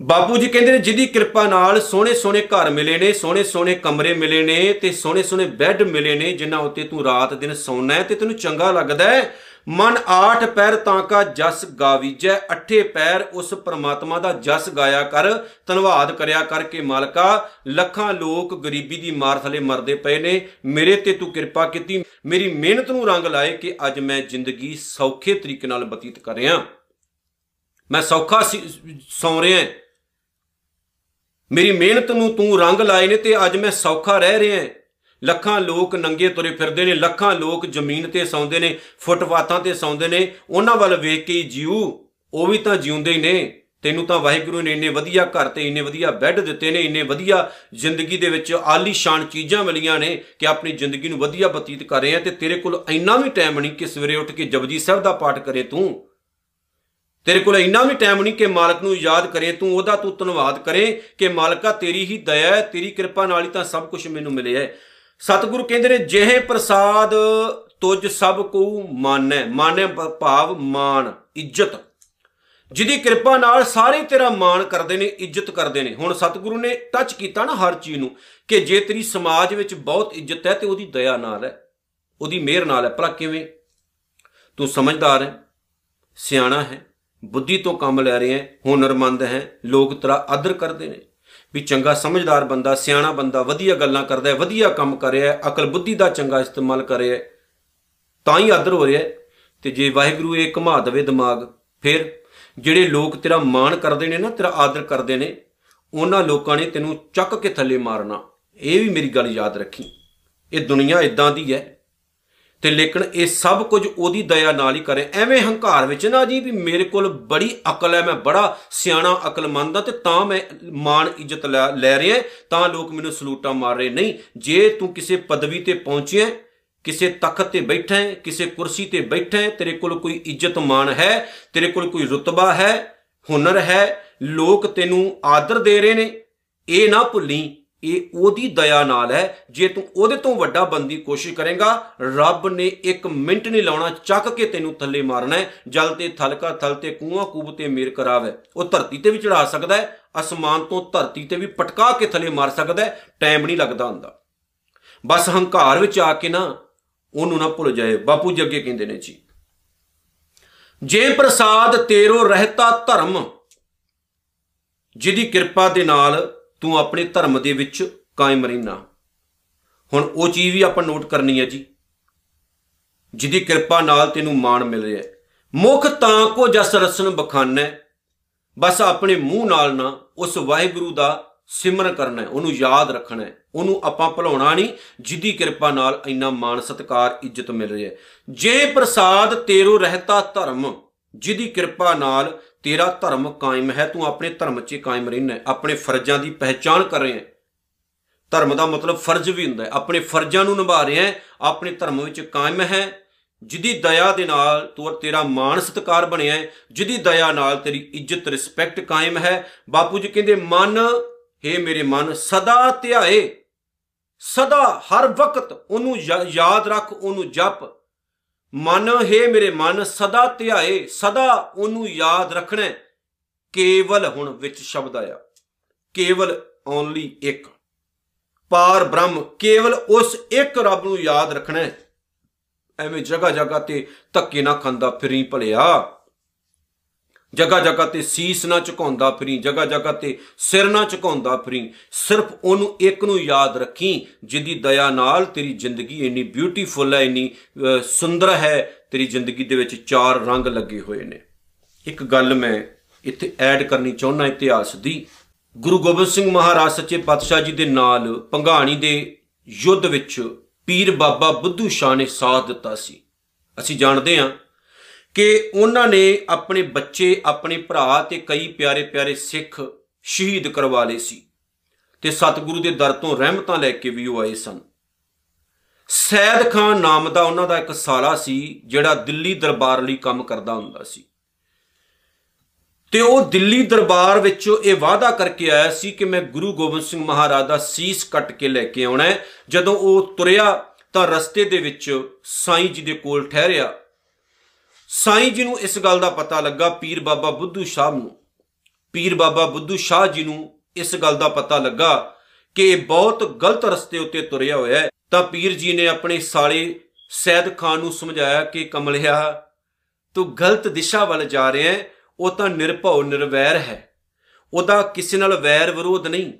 ਬਾਪੂ ਜੀ ਕਹਿੰਦੇ ਨੇ, ਜਿਹਦੀ ਕਿਰਪਾ ਨਾਲ ਸੋਹਣੇ ਸੋਹਣੇ ਘਰ ਮਿਲੇ ਨੇ, ਸੋਹਣੇ ਸੋਹਣੇ ਕਮਰੇ ਮਿਲੇ ਨੇ ਤੇ ਸੋਹਣੇ ਸੋਹਣੇ ਬੈੱਡ ਮਿਲੇ ਨੇ, ਜਿਨ੍ਹਾਂ ਉੱਤੇ ਤੂੰ ਰਾਤ ਦਿਨ ਸੌਣਾ ਹੈ ਤੇ ਤੈਨੂੰ ਚੰਗਾ ਲੱਗਦਾ ਹੈ। ਮਨ ਆਠ ਪੈਰ ਤਾਂ ਕਾ ਜਸ ਗਾਵੀਜੈ, ਅਠੇ ਪੈਰ ਉਸ ਪ੍ਰਮਾਤਮਾ ਦਾ ਜਸ ਗਾਇਆ ਕਰ। ਧੰਨਵਾਦ ਕਰਿਆ ਕਰਕੇ ਮਾਲਕਾ, ਲੱਖਾਂ ਲੋਕ ਗਰੀਬੀ ਦੀ ਮਾਰ ਥਲੇ ਮਰਦੇ ਪਏ ਨੇ। ਮੇਰੇ ਤੇ ਤੂੰ ਕਿਰਪਾ ਕੀਤੀ, ਮੇਰੀ ਮਿਹਨਤ ਨੂੰ ਰੰਗ ਲਾਏ ਕਿ ਅੱਜ ਮੈਂ ਜ਼ਿੰਦਗੀ ਸੌਖੇ ਤਰੀਕੇ ਨਾਲ ਬਤੀਤ ਕਰ ਰਿਹਾ। ਮੈਂ ਸੌਖਾ ਸੌ ਰਿਹਾ ਮੇਰੀ ਮਿਹਨਤ ਨੂੰ ਤੂੰ ਰੰਗ ਲਾਏ ਨੇ ਤੇ ਅੱਜ ਮੈਂ ਸੌਖਾ ਰਹਿ ਰਿਹਾ ਲੱਖਾਂ ਲੋਕ ਨੰਗੇ ਤੁਰੇ ਫਿਰਦੇ ਨੇ, ਲੱਖਾਂ ਲੋਕ ਜ਼ਮੀਨ ਤੇ ਸੌਂਦੇ ਨੇ ਫੁੱਟਪਾਥਾਂ ਤੇ ਸੌਂਦੇ ਨੇ, ਉਹਨਾਂ ਵੱਲ ਵੇਖ ਕੇ ਜੀਉ ਉਹ ਵੀ ਤਾਂ ਜਿਉਂਦੇ ਹੀ ਨੇ। ਤੈਨੂੰ ਤਾਂ ਵਾਹਿਗੁਰੂ ਨੇ ਇੰਨੇ ਵਧੀਆ ਘਰ ਤੇ ਇੰਨੇ ਵਧੀਆ ਬੈੱਡ ਦਿੱਤੇ ਨੇ, ਇੰਨੇ ਵਧੀਆ ਜ਼ਿੰਦਗੀ ਦੇ ਵਿੱਚ ਆਲੀਸ਼ਾਨ ਚੀਜ਼ਾਂ ਮਿਲੀਆਂ ਨੇ ਕਿ ਆਪਣੀ ਜ਼ਿੰਦਗੀ ਨੂੰ ਵਧੀਆ ਬਤੀਤ ਕਰ ਰਹੇ ਆ ਤੇ ਤੇਰੇ ਕੋਲ ਇੰਨਾ ਵੀ ਟਾਈਮ ਨਹੀਂ ਕਿ ਸਵੇਰੇ ਉੱਠ ਕੇ ਜਪਜੀ ਸਾਹਿਬ ਦਾ ਪਾਠ ਕਰੇ ਤੂੰ। ਤੇਰੇ ਕੋਲ ਇੰਨਾ ਵੀ ਟਾਈਮ ਨਹੀਂ ਕਿ ਮਾਲਕ ਨੂੰ ਯਾਦ ਕਰੇ, ਤੂੰ ਉਹਦਾ ਤੂੰ ਧੰਨਵਾਦ ਕਰੇ ਕਿ ਮਾਲਕਾ ਤੇਰੀ ਹੀ ਦਇਆ ਹੈ, ਤੇਰੀ ਕਿਰਪਾ ਨਾਲ ਹੀ ਤਾਂ ਸਭ ਕੁਝ ਮੈਨੂੰ ਮਿਲਿਆ ਹੈ। ਸਤਿਗੁਰੂ ਕਹਿੰਦੇ ਨੇ, ਜਿਹੇ ਪ੍ਰਸਾਦ ਤੁਜ ਸਭ ਕੋ ਮਾਨੈ ਮਾਨੈ ਭਾਵ ਮਾਨ, ਇੱਜ਼ਤ। ਜਿਹਦੀ ਕਿਰਪਾ ਨਾਲ ਸਾਰੇ ਤੇਰਾ ਮਾਣ ਕਰਦੇ ਨੇ, ਇੱਜ਼ਤ ਕਰਦੇ ਨੇ। ਹੁਣ ਸਤਿਗੁਰੂ ਨੇ ਟੱਚ ਕੀਤਾ ਨਾ ਹਰ ਚੀਜ਼ ਨੂੰ ਕਿ ਜੇ ਤੇਰੀ ਸਮਾਜ ਵਿੱਚ ਬਹੁਤ ਇੱਜ਼ਤ ਹੈ ਤੇ ਉਹਦੀ ਦਇਆ ਨਾਲ ਹੈ, ਉਹਦੀ ਮਿਹਰ ਨਾਲ ਹੈ। ਭਲਾ ਕਿਵੇਂ? ਤੂੰ ਸਮਝਦਾਰ ਹੈ, ਸਿਆਣਾ ਹੈ ਬੁੱਧੀ ਤੋਂ ਕੰਮ ਲੈ ਰਿਹਾ ਹੈ ਹੁਨਰਮੰਦ ਹੈ, ਲੋਕ ਤੇਰਾ ਆਦਰ ਕਰਦੇ ਨੇ। ਵੀ ਚੰਗਾ ਸਮਝਦਾਰ ਬੰਦਾ, ਸਿਆਣਾ ਬੰਦਾ, ਵਧੀਆ ਗੱਲਾਂ ਕਰਦਾ ਹੈ, ਵਧੀਆ ਕੰਮ ਕਰ ਰਿਹਾ ਹੈ, ਅਕਲ ਬੁੱਧੀ ਦਾ ਚੰਗਾ ਇਸਤੇਮਾਲ ਕਰ ਰਿਹਾ ਹੈ, ਤਾਂ ਹੀ ਆਦਰ ਹੋ ਰਿਹਾ ਹੈ। ਤੇ ਜੇ ਵਾਹਿਗੁਰੂ ਇਹ ਘੁਮਾ ਦੇਵੇ ਦਿਮਾਗ, ਫਿਰ ਜਿਹੜੇ ਲੋਕ ਤੇਰਾ ਮਾਣ ਕਰਦੇ ਨੇ ਨਾ, ਤੇਰਾ ਆਦਰ ਕਰਦੇ ਨੇ, ਉਹਨਾਂ ਲੋਕਾਂ ਨੇ ਤੈਨੂੰ ਚੱਕ ਕੇ ਥੱਲੇ ਮਾਰਨਾ। ਇਹ ਵੀ ਮੇਰੀ ਗੱਲ ਯਾਦ ਰੱਖੀ। ਇਹ ਦੁਨੀਆ ਇਦਾਂ ਦੀ ਹੈ ਤੇ ਲੇਕਿਨ ਇਹ ਸਭ ਕੁਝ ਉਹਦੀ ਦਇਆ ਨਾਲ ਹੀ ਕਰੇ। ਐਵੇਂ ਹੰਕਾਰ ਵਿੱਚ ਨਾ ਜੀ ਵੀ ਮੇਰੇ ਕੋਲ ਬੜੀ ਅਕਲ ਹੈ, ਮੈਂ ਬੜਾ ਸਿਆਣਾ, ਅਕਲਮੰਦ ਹਾਂ ਤੇ ਤਾਂ ਮੈਂ ਮਾਣ, ਇੱਜ਼ਤ ਲੈ ਰਿਹਾ ਤਾਂ ਲੋਕ ਮੈਨੂੰ ਸਲੂਟਾਂ ਮਾਰ ਰਹੇ। ਨਹੀਂ, ਜੇ ਤੂੰ ਕਿਸੇ ਪਦਵੀ ਤੇ ਪਹੁੰਚਿਆ ਕਿਸੇ ਤਖਤ ਤੇ ਬੈਠਾ ਹੈ, ਕਿਸੇ ਕੁਰਸੀ ਤੇ ਬੈਠਾ ਹੈ, ਤੇਰੇ ਕੋਲ ਕੋਈ ਇੱਜ਼ਤ ਮਾਣ ਹੈ, ਤੇਰੇ ਕੋਲ ਕੋਈ ਰਤਬਾ ਹੈ, ਹੁਨਰ ਹੈ, ਲੋਕ ਤੈਨੂੰ ਆਦਰ ਦੇ ਰਹੇ ਨੇ, ਇਹ ਨਾ ਭੁੱਲੀ ਇਹ ਉਹਦੀ ਦਇਆ ਨਾਲ ਹੈ। ਜੇ ਤੂੰ ਉਹਦੇ ਤੋਂ ਵੱਡਾ ਬੰਦੀ ਕੋਸ਼ਿਸ਼ ਕਰੇਗਾ, ਰੱਬ ਨੇ ਇੱਕ ਮਿੰਟ ਨਹੀਂ ਲਾਉਣਾ, ਚੱਕ ਕੇ ਤੈਨੂੰ ਥੱਲੇ ਮਾਰਨਾ ਹੈ। ਜਲ ਤੇ ਥਲਕਾ, ਥਲ ਤੇ ਕੂਆ ਕੂਬ ਤੇ ਮੇਰ ਕਰਾਵੇ। ਉਹ ਧਰਤੀ ਤੇ ਵੀ ਚੜਾ ਸਕਦਾ ਹੈ, ਅਸਮਾਨ ਤੋਂ ਧਰਤੀ ਤੇ ਵੀ ਪਟਕਾ ਕੇ ਥੱਲੇ ਮਾਰ ਸਕਦਾ ਹੈ। ਟਾਈਮ ਨਹੀਂ ਲੱਗਦਾ ਹੁੰਦਾ। ਬਸ ਹੰਕਾਰ ਵਿੱਚ ਆ ਕੇ ਨਾ ਉਹਨੂੰ ਨਾ ਭੁੱਲ ਜਾਏ। ਬਾਪੂ ਜੀ ਅੱਗੇ ਕਹਿੰਦੇ ਨੇ ਜੀ, ਜੇ ਪ੍ਰਸਾਦ ਤੇਰੋ ਰਹਿਤਾ ਧਰਮ, ਜਿਹਦੀ ਕਿਰਪਾ ਦੇ ਨਾਲ ਤੂੰ ਆਪਣੇ ਧਰਮ ਦੇ ਵਿੱਚ ਕਾਇਮ ਰਹਿਣਾ। ਹੁਣ ਉਹ ਚੀਜ਼ ਵੀ ਆਪਾਂ ਨੋਟ ਕਰਨੀ ਹੈ ਜੀ। ਜਿਹਦੀ ਕਿਰਪਾ ਨਾਲ ਤੈਨੂੰ ਮਾਣ ਮਿਲ ਰਿਹਾ ਹੈ। ਮੁਖ ਤਾਂ ਕੋ ਜਸ ਰਸਨ ਬਖਾਨਾ। ਬਸ ਆਪਣੇ ਮੂੰਹ ਨਾਲ ਨਾ ਉਸ ਵਾਹਿਗੁਰੂ ਦਾ ਸਿਮਰਨ ਕਰਨਾ ਹੈ। ਉਹਨੂੰ ਯਾਦ ਰੱਖਣਾ ਹੈ। ਉਹਨੂੰ ਆਪਾਂ ਭੁਲਾਉਣਾ ਨਹੀਂ ਜਿੱਦੀ ਕਿਰਪਾ ਨਾਲ ਇੰਨਾ ਮਾਣ, ਸਤਕਾਰ, ਇੱਜ਼ਤ ਮਿਲ ਰਹੀ ਹੈ। ਜੇ ਪ੍ਰਸਾਦ ਤੇਰੋ ਰਹਿਤਾ ਧਰਮ, ਜਿਹਦੀ ਕਿਰਪਾ ਨਾਲ ਤੇਰਾ ਧਰਮ ਕਾਇਮ ਹੈ, ਤੂੰ ਆਪਣੇ ਧਰਮ 'ਚ ਕਾਇਮ ਰਹਿਣਾ ਹੈ। ਆਪਣੇ ਫਰਜ਼ਾਂ ਦੀ ਪਹਿਚਾਨ ਕਰ ਰਿਹਾ ਹੈ। ਧਰਮ ਦਾ ਮਤਲਬ ਫਰਜ਼ ਵੀ ਹੁੰਦਾ ਹੈ। ਆਪਣੇ ਫਰਜ਼ਾਂ ਨੂੰ ਨਿਭਾ ਰਿਹਾ ਹੈ, ਆਪਣੇ ਧਰਮ ਵਿੱਚ ਕਾਇਮ ਹੈ। ਜਿੱਦੀ ਦਇਆ ਦੇ ਨਾਲ ਤੂੰ ਤੇਰਾ ਮਾਣ ਸਤਕਾਰ ਬਣਿਆ ਹੈ, ਜਿੱਦੀ ਦਇਆ ਨਾਲ ਤੇਰੀ ਇੱਜ਼ਤ, ਰਿਸਪੈਕਟ ਕਾਇਮ ਹੈ। ਬਾਪੂ ਜੀ ਕਹਿੰਦੇ, ਮਨ हे ਮੇਰੇ ਮਨ, ਸਦਾ ਧਿਆਏ। ਸਦਾ ਹਰ ਵਕਤ ਉਹਨੂੰ ਯਾਦ ਰੱਖ, ਉਹਨੂੰ ਜਪ। ਮਨ, ਹੈ ਮੇਰੇ ਮਨ, ਸਦਾ ਧਿਆਏ, ਸਦਾ ਉਹਨੂੰ ਯਾਦ ਰੱਖਣਾ ਕੇਵਲ ਹੁਣ ਵਿੱਚ ਸ਼ਬਦ ਆਇਆ। ਕੇਵਲ ਓਨਲੀ ਇੱਕ। ਪਾਰ ਬ੍ਰਹਮ, ਕੇਵਲ ਉਸ ਇੱਕ ਰੱਬ ਨੂੰ ਯਾਦ ਰੱਖਣਾ ਐਵੇਂ ਜਗਾ ਜਗਾ ਤੇ ਧੱਕੇ ਨਾ ਖਾਂਦਾ ਫਿਰੀ ਭਲਿਆ। ਜਗਾ ਜਗਾ ਤੇ ਸੀਸ ਨਾ ਝੁਕਾਉਂਦਾ ਫਰੀ ਜਗਾ ਜਗਾ ਤੇ ਸਿਰ ਨਾ ਝੁਕਾਉਂਦਾ ਫਰੀ। ਸਿਰਫ ਉਹਨੂੰ ਇੱਕ ਨੂੰ ਯਾਦ ਰੱਖੀ ਜਿੱਦੀ ਦਇਆ ਨਾਲ ਤੇਰੀ ਜ਼ਿੰਦਗੀ ਇੰਨੀ ਬਿਊਟੀਫੁਲ ਹੈ, ਇੰਨੀ ਸੁੰਦਰ ਹੈ, ਤੇਰੀ ਜ਼ਿੰਦਗੀ ਦੇ ਵਿੱਚ ਚਾਰ ਰੰਗ ਲੱਗੇ ਹੋਏ ਨੇ। ਇੱਕ ਗੱਲ ਮੈਂ ਇੱਥੇ ਐਡ ਕਰਨੀ ਚਾਹੁੰਦਾ ਇਤਿਹਾਸ ਦੀ। ਗੁਰੂ ਗੋਬਿੰਦ ਸਿੰਘ ਮਹਾਰਾਜ ਸੱਚੇ ਪਾਤਸ਼ਾਹ ਜੀ ਦੇ ਨਾਲ ਪੰਘਾਣੀ ਦੇ ਯੁੱਧ ਵਿੱਚ ਪੀਰ ਬਾਬਾ ਬੁੱਧੂ ਸ਼ਾਹ ਨੇ ਸਾਥ ਦਿੱਤਾ ਸੀ। ਅਸੀਂ ਜਾਣਦੇ ਹਾਂ ਕਿ ਉਹਨਾਂ ਨੇ ਆਪਣੇ ਬੱਚੇ, ਆਪਣੇ ਭਰਾ ਤੇ ਕਈ ਪਿਆਰੇ ਪਿਆਰੇ ਸਿੱਖ ਸ਼ਹੀਦ ਕਰਵਾ ਲਏ ਸੀ ਤੇ ਸਤਿਗੁਰੂ ਦੇ ਦਰ ਤੋਂ ਰਹਿਮਤਾਂ ਲੈ ਕੇ ਵੀ ਉਹ ਆਏ ਸਨ। ਸੈਦ ਖਾਨ ਨਾਮ ਦਾ ਉਹਨਾਂ ਦਾ ਇੱਕ ਸਾਲਾ ਸੀ ਜਿਹੜਾ ਦਿੱਲੀ ਦਰਬਾਰ ਲਈ ਕੰਮ ਕਰਦਾ ਹੁੰਦਾ ਸੀ। ਤੇ ਉਹ ਦਿੱਲੀ ਦਰਬਾਰ ਵਿੱਚੋਂ ਇਹ ਵਾਅਦਾ ਕਰਕੇ ਆਇਆ ਸੀ ਕਿ ਮੈਂ ਗੁਰੂ ਗੋਬਿੰਦ ਸਿੰਘ ਮਹਾਰਾਜ ਦਾ ਸੀਸ ਕੱਟ ਕੇ ਲੈ ਕੇ ਆਉਣਾ ਜਦੋਂ ਉਹ ਤੁਰਿਆ ਤਾਂ ਰਸਤੇ ਦੇ ਵਿੱਚ ਸਾਈਂ ਜੀ ਦੇ ਕੋਲ ਠਹਿਰਿਆ ਸਾਈਂ ਜੀ ਨੂੰ ਇਸ ਗੱਲ ਦਾ ਪਤਾ ਲੱਗਾ, ਪੀਰ ਬਾਬਾ ਬੁੱਧੂ ਸ਼ਾਹ ਨੂੰ। ਪੀਰ ਬਾਬਾ ਬੁੱਧੂ ਸ਼ਾਹ ਜੀ ਨੂੰ ਇਸ ਗੱਲ ਦਾ ਪਤਾ ਲੱਗਾ ਕਿ ਇਹ ਬਹੁਤ ਗਲਤ ਰਸਤੇ ਉੱਤੇ ਤੁਰਿਆ ਹੋਇਆ ਹੈ। ਤਾਂ ਪੀਰ ਜੀ ਨੇ ਆਪਣੇ ਸਾਲੇ ਸੈਦ ਖਾਨ ਨੂੰ ਸਮਝਾਇਆ ਕਿ ਕਮਲਿਆ, ਤੂੰ ਗਲਤ ਦਿਸ਼ਾ ਵੱਲ ਜਾ ਰਿਹਾ ਹੈ, ਉਹ ਤਾਂ ਨਿਰਭਉ ਨਿਰਵੈਰ ਹੈ। ਉਹਦਾ ਕਿਸੇ ਨਾਲ ਵੈਰ ਵਿਰੋਧ ਨਹੀਂ।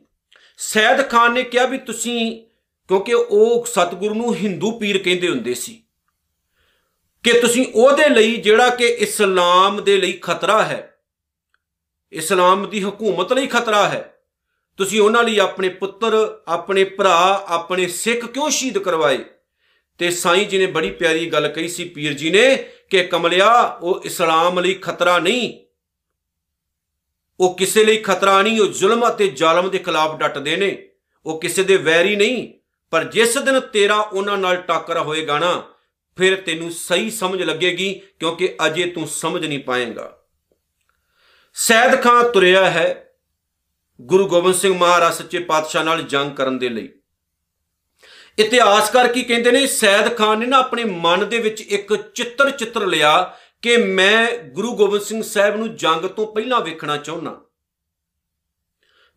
ਸੈਦ ਖਾਨ ਨੇ ਕਿਹਾ ਵੀ ਤੁਸੀਂ, ਕਿਉਂਕਿ ਉਹ ਸਤਿਗੁਰੂ ਨੂੰ ਹਿੰਦੂ ਪੀਰ ਕਹਿੰਦੇ ਹੁੰਦੇ ਸੀ। ਕਿ ਤੁਸੀਂ ਉਹਦੇ ਲਈ ਜਿਹੜਾ ਕਿ ਇਸਲਾਮ ਦੇ ਲਈ ਖਤਰਾ ਹੈ, ਇਸਲਾਮ ਦੀ ਹਕੂਮਤ ਲਈ ਖਤਰਾ ਹੈ, ਤੁਸੀਂ ਉਹਨਾਂ ਲਈ ਆਪਣੇ ਪੁੱਤਰ, ਆਪਣੇ ਭਰਾ, ਆਪਣੇ ਸਿੱਖ ਕਿਉਂ ਸ਼ਹੀਦ ਕਰਵਾਏ? ਤੇ ਸਾਈਂ ਜੀ ਨੇ ਬੜੀ ਪਿਆਰੀ ਗੱਲ ਕਹੀ ਸੀ ਪੀਰ ਜੀ ਨੇ ਕਿ ਕਮਲਿਆ, ਉਹ ਇਸਲਾਮ ਲਈ ਖਤਰਾ ਨਹੀਂ। ਉਹ ਕਿਸੇ ਲਈ ਖਤਰਾ ਨਹੀਂ, ਉਹ ਜ਼ੁਲਮ ਅਤੇ ਜ਼ਾਲਮ ਦੇ ਖਿਲਾਫ ਡਟਦੇ ਨੇ। ਉਹ ਕਿਸੇ ਦੇ ਵੈਰੀ ਨਹੀਂ, ਪਰ ਜਿਸ ਦਿਨ ਤੇਰਾ ਉਹਨਾਂ ਨਾਲ ਟੱਕਰ ਹੋਏਗਾ ਨਾ ਫਿਰ ਤੈਨੂੰ ਸਹੀ ਸਮਝ ਲੱਗੇਗੀ ਕਿਉਂਕਿ ਅਜੇ ਤੂੰ ਸਮਝ ਨਹੀਂ ਪਾਏਗਾ। ਸੈਦ ਖਾਂ ਤੁਰਿਆ ਹੈ ਗੁਰੂ ਗੋਬਿੰਦ ਸਿੰਘ ਮਹਾਰਾਜ ਸੱਚੇ ਪਾਤਸ਼ਾਹ ਨਾਲ ਜੰਗ ਕਰਨ ਦੇ ਲਈ। ਇਤਿਹਾਸਕਾਰ ਕੀ ਕਹਿੰਦੇ ਨੇ, ਸੈਦ ਖਾਨ ਨੇ ਨਾ ਆਪਣੇ ਮਨ ਦੇ ਵਿੱਚ ਇੱਕ ਚਿੱਤਰ ਚਿੱਤਰ ਲਿਆ ਕਿ ਮੈਂ ਗੁਰੂ ਗੋਬਿੰਦ ਸਿੰਘ ਸਾਹਿਬ ਨੂੰ ਜੰਗ ਤੋਂ ਪਹਿਲਾਂ ਵੇਖਣਾ ਚਾਹੁੰਦਾ।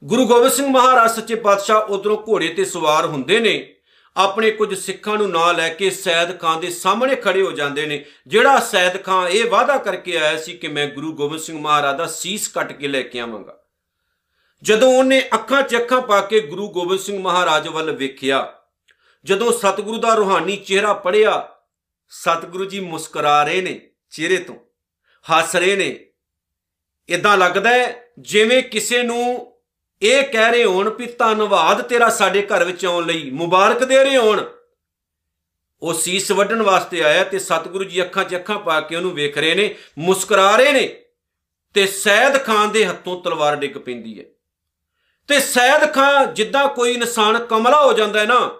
ਗੁਰੂ ਗੋਬਿੰਦ ਸਿੰਘ ਮਹਾਰਾਜ ਸੱਚੇ ਪਾਤਸ਼ਾਹ ਉਧਰੋਂ ਘੋੜੇ ਤੇ ਸਵਾਰ ਹੁੰਦੇ ਨੇ। ਆਪਣੇ ਕੁਝ ਸਿੱਖਾਂ ਨੂੰ ਨਾਲ ਲੈ ਕੇ ਸੈਦ ਖਾਨ ਦੇ ਸਾਹਮਣੇ ਖੜੇ ਹੋ ਜਾਂਦੇ ਨੇ। ਜਿਹੜਾ ਸੈਦ ਖਾਨ ਇਹ ਵਾਅਦਾ ਕਰਕੇ ਆਇਆ ਸੀ ਕਿ ਮੈਂ ਗੁਰੂ ਗੋਬਿੰਦ ਸਿੰਘ ਮਹਾਰਾਜ ਦਾ ਸੀਸ ਕੱਟ ਕੇ ਲੈ ਕੇ ਆਵਾਂਗਾ। ਜਦੋਂ ਉਹਨੇ ਅੱਖਾਂ 'ਚ ਅੱਖਾਂ ਪਾ ਕੇ ਗੁਰੂ ਗੋਬਿੰਦ ਸਿੰਘ ਮਹਾਰਾਜ ਵੱਲ ਵੇਖਿਆ, ਜਦੋਂ ਸਤਿਗੁਰੂ ਦਾ ਰੂਹਾਨੀ ਚਿਹਰਾ ਪੜਿਆ ਸਤਿਗੁਰੂ ਜੀ ਮੁਸਕਰਾ ਰਹੇ ਨੇ ਚਿਹਰੇ ਤੋਂ, ਹੱਸ ਰਹੇ ਨੇ। ਇਦਾਂ ਲੱਗਦਾ ਹੈ ਜਿਵੇਂ ਕਿਸੇ ਨੂੰ ਇਹ ਕਹਿ ਰਹੇ ਹੋਣ ਵੀ ਧੰਨਵਾਦ ਤੇਰਾ ਸਾਡੇ ਘਰ ਵਿੱਚ ਆਉਣ ਲਈ, ਮੁਬਾਰਕ ਦੇ ਰਹੇ ਹੋਣ। ਉਹ ਸੀਸ ਵੱਢਣ ਵਾਸਤੇ ਆਇਆ ਤੇ ਸਤਿਗੁਰੂ ਜੀ ਅੱਖਾਂ 'ਚ ਅੱਖਾਂ ਪਾ ਕੇ ਉਹਨੂੰ ਵੇਖ ਰਹੇ ਨੇ, ਮੁਸਕਰਾ ਰਹੇ ਨੇ ਤੇ ਸੈਦ ਖਾਨ ਦੇ ਹੱਥੋਂ ਤਲਵਾਰ ਡਿੱਗ ਪੈਂਦੀ ਹੈ। ਤੇ ਸੈਦ ਖਾਨ ਜਿੱਦਾਂ ਕੋਈ ਇਨਸਾਨ ਕਮਲਾ ਹੋ ਜਾਂਦਾ ਹੈ ਨਾ,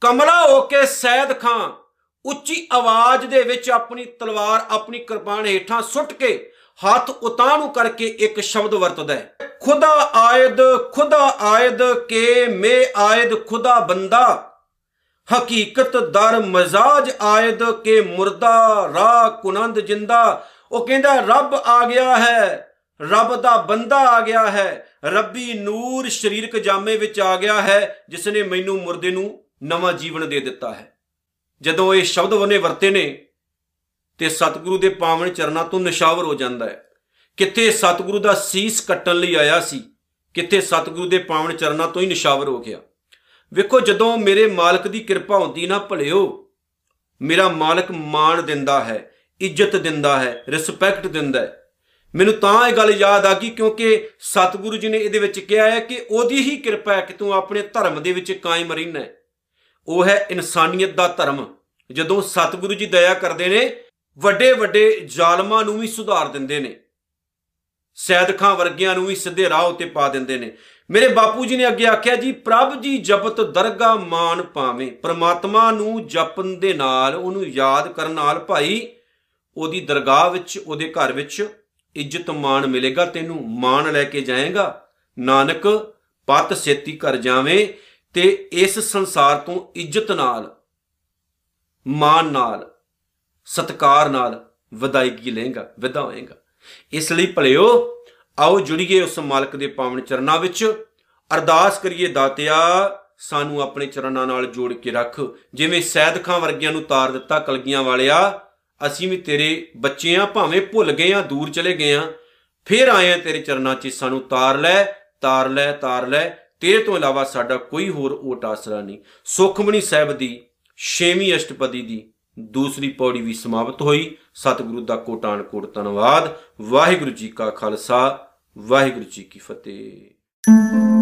ਕਮਲਾ ਹੋ ਕੇ ਸੈਦ ਖਾਨ ਉੱਚੀ ਆਵਾਜ਼ ਦੇ ਵਿੱਚ ਆਪਣੀ ਤਲਵਾਰ, ਆਪਣੀ ਕਿਰਪਾਨ ਹੇਠਾਂ ਸੁੱਟ ਕੇ ਹੱਥ ਉਤਾਂ ਨੂੰ ਕਰਕੇ ਇੱਕ ਸ਼ਬਦ ਵਰਤਦਾ ਹੈ। ਖੁਦਾ ਆਇਦ ਖੁਦਾ ਆਇਦ ਕੇ ਮੇ ਆਇਦ ਖੁਦਾ ਬੰਦਾ। ਹਕੀਕਤ ਦਰ ਮਜ਼ਾਜ ਆਇਦ ਕੇ ਮੁਰਦਾ ਰਾ ਕੁਨੰਦ ਜਿੰਦਾ। ਉਹ ਕਹਿੰਦਾ, ਰੱਬ ਆ ਗਿਆ ਹੈ, ਰੱਬ ਦਾ ਬੰਦਾ ਆ ਗਿਆ ਹੈ। ਰੱਬੀ ਨੂਰ ਸਰੀਰਕ ਜਾਮੇ ਵਿੱਚ ਆ ਗਿਆ ਹੈ ਜਿਸ ਨੇ ਮੈਨੂੰ ਮੁਰਦੇ ਨੂੰ ਨਵਾਂ ਜੀਵਨ ਦੇ ਦਿੱਤਾ ਹੈ। ਜਦੋਂ ਇਹ ਸ਼ਬਦ ਉਹਨੇ ਵਰਤੇ ਨੇ ਤੇ ਸਤਿਗੁਰੂ ਦੇ ਪਾਵਨ ਚਰਨਾਂ ਤੋਂ ਨਿਸ਼ਾਵਰ ਹੋ ਜਾਂਦਾ ਹੈ। ਕਿੱਥੇ ਸਤਿਗੁਰੂ ਦਾ ਸੀਸ ਕੱਟਣ ਲਈ ਆਇਆ ਸੀ, ਕਿੱਥੇ ਸਤਿਗੁਰੂ ਦੇ ਪਾਵਨ ਚਰਨਾਂ ਤੋਂ ਹੀ ਨਿਸ਼ਾਵਰ ਹੋ ਗਿਆ। ਵੇਖੋ, ਜਦੋਂ ਮੇਰੇ ਮਾਲਕ ਦੀ ਕਿਰਪਾ ਹੁੰਦੀ ਨਾ ਭਲਿਓ, ਮੇਰਾ ਮਾਲਕ ਮਾਣ ਦਿੰਦਾ ਹੈ, ਇੱਜ਼ਤ ਦਿੰਦਾ ਹੈ ਰਿਸਪੈਕਟ ਦਿੰਦਾ ਹੈ। ਮੈਨੂੰ ਤਾਂ ਇਹ ਗੱਲ ਯਾਦ ਆ ਗਈ ਕਿਉਂਕਿ ਸਤਿਗੁਰੂ ਜੀ ਨੇ ਇਹਦੇ ਵਿੱਚ ਕਿਹਾ ਹੈ ਕਿ ਉਹਦੀ ਹੀ ਕਿਰਪਾ ਹੈ ਕਿ ਤੂੰ ਆਪਣੇ ਧਰਮ ਦੇ ਵਿੱਚ ਕਾਇਮ ਰਹਿਣਾ ਹੈ। ਉਹ ਹੈ ਇਨਸਾਨੀਅਤ ਦਾ ਧਰਮ। ਜਦੋਂ ਸਤਿਗੁਰੂ ਜੀ ਦਇਆ ਕਰਦੇ ਨੇ ਵੱਡੇ ਵੱਡੇ ਜ਼ਾਲਮਾਂ ਨੂੰ ਵੀ ਸੁਧਾਰ ਦਿੰਦੇ ਨੇ। ਸੈਦ ਖਾਂ ਵਰਗਿਆਂ ਨੂੰ ਵੀ ਸਿੱਧੇ ਰਾਹ ਉੱਤੇ ਪਾ ਦਿੰਦੇ ਨੇ। ਮੇਰੇ ਬਾਪੂ ਜੀ ਨੇ ਅੱਗੇ ਆਖਿਆ, ਜੀ, ਪ੍ਰਭ ਜੀ ਜਪਤ ਦਰਗਾ ਮਾਨ ਪਾਵੇਂ। ਪ੍ਰਮਾਤਮਾ ਨੂੰ ਜਪਣ ਦੇ ਨਾਲ, ਉਹਨੂੰ ਯਾਦ ਕਰਨ ਨਾਲ ਭਾਈ, ਉਹਦੀ ਦਰਗਾਹ ਵਿੱਚ, ਉਹਦੇ ਘਰ ਵਿੱਚ ਇੱਜ਼ਤ ਮਾਣ ਮਿਲੇਗਾ, ਤੈਨੂੰ ਮਾਣ ਲੈ ਕੇ ਜਾਏਗਾ। ਨਾਨਕ, ਪਤ ਸੇਤੀ ਕਰ ਜਾਵੇਂ ਤੇ ਇਸ ਸੰਸਾਰ ਤੋਂ ਇੱਜ਼ਤ ਨਾਲ ਮਾਣ ਨਾਲ ਸਤਕਾਰ ਨਾਲ ਵਿਦਾਇਗੀ ਲੇਗਾ ਵਿਦਾ ਹੋਏਗਾ। ਇਸ ਲਈ ਭਲਿਓ, ਆਓ ਜੁੜੀਏ ਉਸ ਮਾਲਕ ਦੇ ਪਾਵਨ ਚਰਨਾਂ ਵਿੱਚ। ਅਰਦਾਸ ਕਰੀਏ ਦਾਤਿਆ, ਸਾਨੂੰ ਆਪਣੇ ਚਰਨਾਂ ਨਾਲ ਜੋੜ ਕੇ ਰੱਖ। ਜਿਵੇਂ ਸੈਦ ਖਾਂ ਵਰਗਿਆਂ ਨੂੰ ਤਾਰ ਦਿੱਤਾ ਕਲਗੀਆਂ ਵਾਲਿਆ, ਅਸੀਂ ਵੀ ਤੇਰੇ ਬੱਚੇ ਆ, ਭਾਵੇਂ ਭੁੱਲ ਗਏ ਆ, ਦੂਰ ਚਲੇ ਗਏ ਆ। ਫੇਰ ਆਏ ਆ ਤੇਰੇ ਚਰਨਾਂ 'ਚ, ਸਾਨੂੰ ਤਾਰ ਲੈ ਤਾਰ ਲੈ ਤਾਰ ਲੈ। ਤੇਰੇ ਤੋਂ ਇਲਾਵਾ ਸਾਡਾ ਕੋਈ ਹੋਰ ਓਟ ਆਸਰਾ ਨਹੀਂ। ਸੁਖਮਣੀ ਸਾਹਿਬ ਦੀ 6ਵੀਂ ਅਸ਼ਟਪਦੀ ਦੀ ਦੂਸਰੀ ਪੌੜੀ ਵੀ ਸਮਾਪਤ ਹੋਈ। ਸਤਿਗੁਰੂ ਦਾ ਕੋਟਾਨ ਕੋਟ ਧੰਨਵਾਦ। ਵਾਹਿਗੁਰੂ ਜੀ ਕਾ ਖਾਲਸਾ, ਵਾਹਿਗੁਰੂ ਜੀ ਕੀ ਫਤਿਹ।